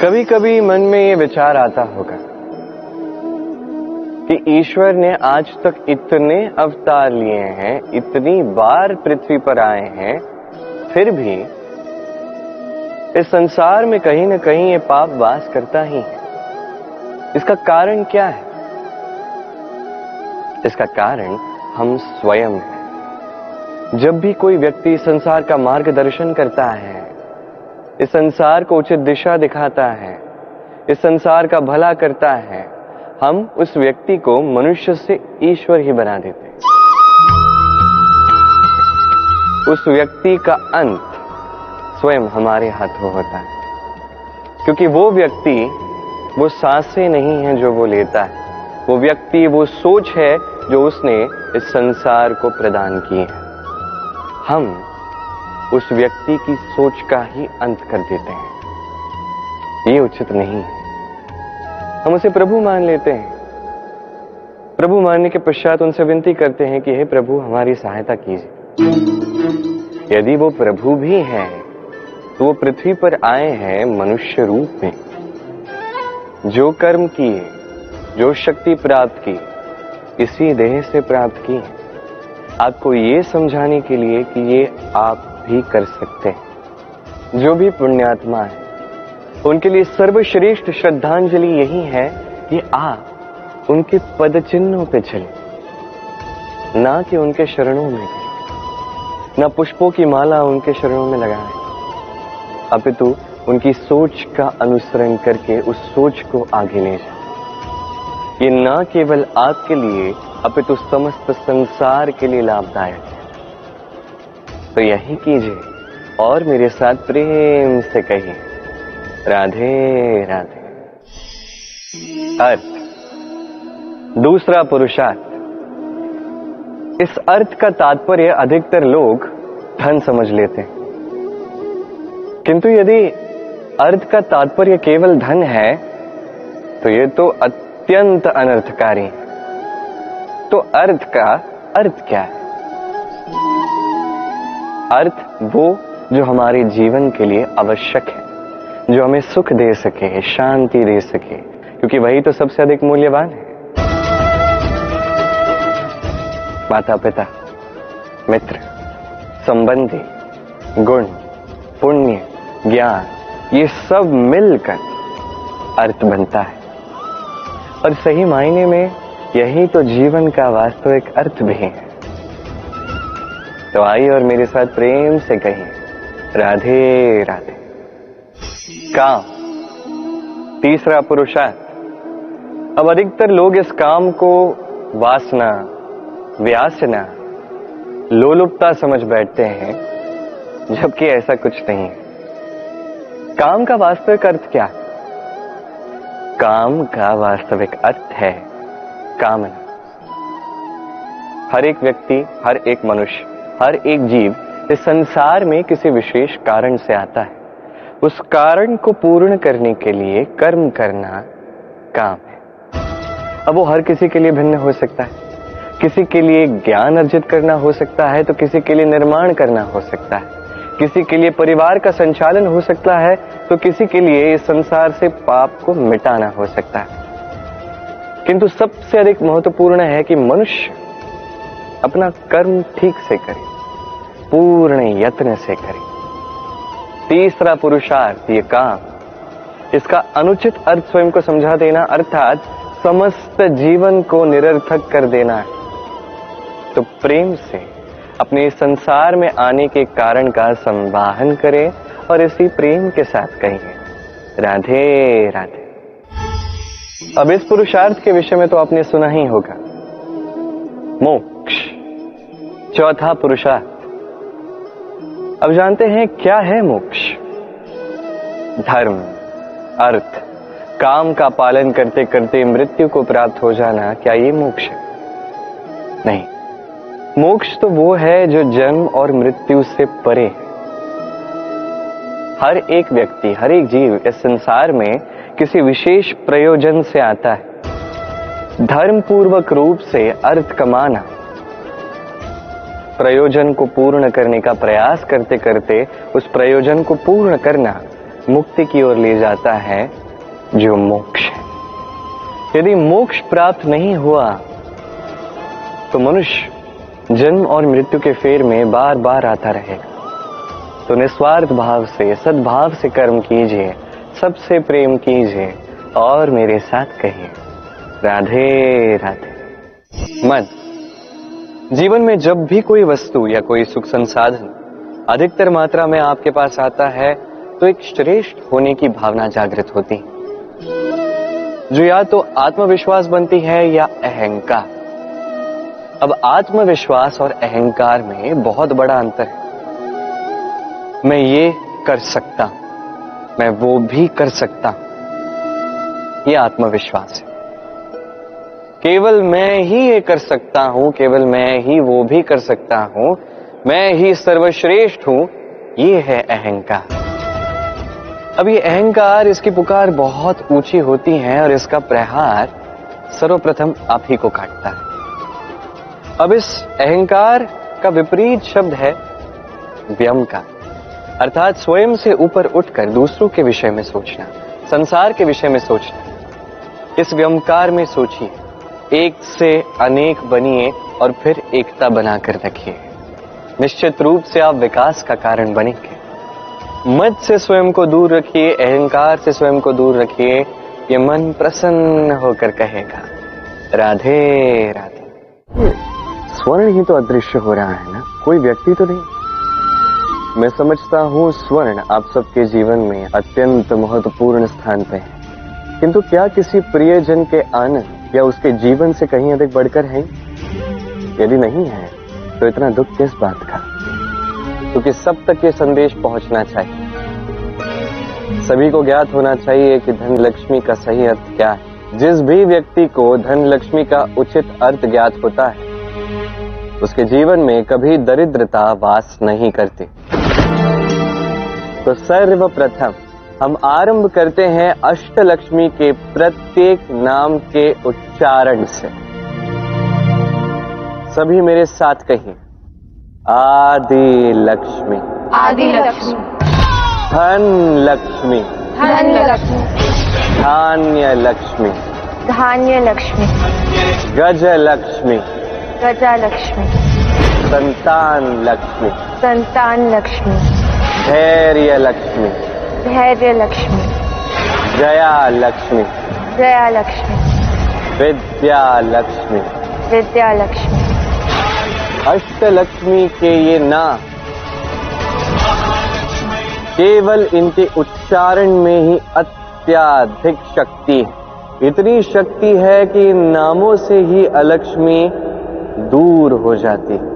कभी कभी मन में ये विचार आता होगा कि ईश्वर ने आज तक इतने अवतार लिए हैं, इतनी बार पृथ्वी पर आए हैं, फिर भी इस संसार में कहीं ना कहीं ये पाप वास करता ही है। इसका कारण क्या है? इसका कारण हम स्वयं हैं। जब भी कोई व्यक्ति संसार का मार्गदर्शन करता है इस संसार को उचित दिशा दिखाता है, इस संसार का भला करता है। हम उस व्यक्ति को मनुष्य से ईश्वर ही बना देते हैं। उस व्यक्ति का अंत स्वयं हमारे हाथों होता है, क्योंकि वो व्यक्ति वो साँसें नहीं है जो वो लेता है। वो व्यक्ति, वो सोच है जो उसने इस संसार को प्रदान की है। हम उस व्यक्ति की सोच का ही अंत कर देते हैं। ये उचित नहीं हम उसे प्रभु मान लेते हैं। प्रभु मानने के पश्चात उनसे विनती करते हैं कि, हे प्रभु, हमारी सहायता कीजिए। यदि वो प्रभु भी हैं तो वो पृथ्वी पर आए हैं मनुष्य रूप में। जो कर्म किए, जो शक्ति प्राप्त की, इसी देह से प्राप्त की आपको ये समझाने के लिए कि ये आप भी कर सकते हैं। जो भी पुण्यात्मा है, उनके लिए सर्वश्रेष्ठ श्रद्धांजलि यही है कि आप उनके पद चिन्हों पे चले। ना कि उनके शरणों में ना पुष्पों की माला उनके शरणों में लगाए। अपितु उनकी सोच का अनुसरण करके उस सोच को आगे ले जाए। ये ना केवल आपके लिए, अपितु समस्त संसार के लिए लाभदायक है। तो यही कीजिए और मेरे साथ प्रेम से कहिए। राधे राधे। अर्थ। दूसरा पुरुषार्थ। इस अर्थ का तात्पर्य अधिकतर लोग धन समझ लेते हैं। किंतु यदि अर्थ का तात्पर्य केवल धन है तो ये तो अत्यंत अनर्थकारी तो अर्थ का अर्थ क्या है? अर्थ वो जो हमारे जीवन के लिए आवश्यक है, जो हमें सुख दे सके, शांति दे सके, क्योंकि वही तो सबसे अधिक मूल्यवान है। माता पिता, मित्र, संबंधी, गुण, पुण्य, ज्ञान, ये सब मिलकर अर्थ बनता है। और सही मायने में यही तो जीवन का वास्तविक अर्थ भी है। तो आइए और मेरे साथ प्रेम से कहिए राधे राधे। काम। तीसरा पुरुषार्थ अब अधिकतर लोग इस काम को वासना, व्यासना, लोलुपता समझ बैठते हैं, जबकि ऐसा कुछ नहीं है। काम का वास्तविक अर्थ क्या? काम का वास्तविक अर्थ है कामना। हर एक व्यक्ति, हर एक मनुष्य हर एक जीव इस संसार में किसी विशेष कारण से आता है। उस कारण को पूर्ण करने के लिए कर्म करना काम है। अब वो हर किसी के लिए भिन्न हो सकता है। किसी के लिए ज्ञान अर्जित करना हो सकता है तो किसी के लिए निर्माण करना हो सकता है। किसी के लिए परिवार का संचालन हो सकता है तो किसी के लिए इस संसार से पाप को मिटाना हो सकता है। किंतु सबसे अधिक महत्वपूर्ण है कि मनुष्य अपना कर्म ठीक से करे। पूर्ण यत्न से करें। तीसरा पुरुषार्थ ये काम, इसका अनुचित अर्थ स्वयं को समझा देना, अर्थात समस्त जीवन को निरर्थक कर देना है। तो प्रेम से अपने संसार में आने के कारण का संवाहन करें और इसी प्रेम के साथ कहें राधे राधे। अब इस पुरुषार्थ के विषय में तो आपने सुना ही होगा। मोक्ष, चौथा पुरुषार्थ। अब जानते हैं क्या है मोक्ष। धर्म, अर्थ, काम का पालन करते करते मृत्यु को प्राप्त हो जाना क्या ये मोक्ष है? नहीं। मोक्ष तो वो है जो जन्म और मृत्यु से परे है। हर एक व्यक्ति, हर एक जीव इस संसार में किसी विशेष प्रयोजन से आता है। धर्म पूर्वक रूप से अर्थ कमाना प्रयोजन को पूर्ण करने का प्रयास करते करते उस प्रयोजन को पूर्ण करना मुक्ति की ओर ले जाता है जो मोक्ष है। यदि मोक्ष प्राप्त नहीं हुआ तो मनुष्य जन्म और मृत्यु के फेर में बार बार आता रहेगा। तो निस्वार्थ भाव से, सद्भाव से कर्म कीजिए, सबसे प्रेम कीजिए और मेरे साथ कहिए राधे राधे मन जीवन में जब भी कोई वस्तु या कोई सुख संसाधन अधिकतर मात्रा में आपके पास आता है तो एक श्रेष्ठ होने की भावना जागृत होती है। जो या तो आत्मविश्वास बनती है या अहंकार। अब आत्मविश्वास और अहंकार में बहुत बड़ा अंतर है। मैं ये कर सकता, मैं वो भी कर सकता। ये आत्मविश्वास है। केवल मैं ही ये कर सकता हूँ, केवल मैं ही वो भी कर सकता हूँ। मैं ही सर्वश्रेष्ठ हूँ। ये है अहंकार। अब ये अहंकार, इसकी पुकार बहुत ऊँची होती है और इसका प्रहार सर्वप्रथम आप ही को काटता है। अब इस अहंकार का विपरीत शब्द है व्यम का अर्थात स्वयं से ऊपर उठकर दूसरों के विषय में सोचना, संसार के विषय में सोचना। इस व्यमकार में सोचिए। एक से अनेक बनिए और फिर एकता बनाकर रखिए। निश्चित रूप से आप विकास का कारण बनेंगे। मत से स्वयं को दूर रखिए, अहंकार से स्वयं को दूर रखिए, ये मन प्रसन्न होकर कहेगा, राधे राधे। स्वर्ण ही तो अदृश्य हो रहा है ना? कोई व्यक्ति तो नहीं। मैं समझता हूँ स्वर्ण आप सबके जीवन में अत्यंत महत्वपूर्ण स्थान पे है। किंतु क्या किसी प्रियजन के आनंद या उसके जीवन से कहीं अधिक बढ़कर है? यदि नहीं है तो इतना दुख किस बात का? क्योंकि सब तक ये संदेश पहुँचना चाहिए। सभी को ज्ञात होना चाहिए कि धन लक्ष्मी का सही अर्थ क्या है। जिस भी व्यक्ति को धन लक्ष्मी का उचित अर्थ ज्ञात होता है, उसके जीवन में कभी दरिद्रता वास नहीं करती। तो सर्वप्रथम हम आरंभ करते हैं अष्टलक्ष्मी के प्रत्येक नाम के उच्चारण से। सभी मेरे साथ कहिए आदि लक्ष्मी आदि लक्ष्मी धन लक्ष्मी धन लक्ष्मी धान्य लक्ष्मी धान्य लक्ष्मी गज लक्ष्मी गजा लक्ष्मी संतान लक्ष्मी संतान लक्ष्मी धैर्य लक्ष्मी धैर्य लक्ष्मी। जया लक्ष्मी। जया लक्ष्मी। विद्या लक्ष्मी। विद्या लक्ष्मी। अष्टलक्ष्मी के ये ना। केवल इनके उच्चारण में ही अत्याधिक शक्ति है। इतनी शक्ति है कि इन नामों से ही अलक्ष्मी दूर हो जाती है।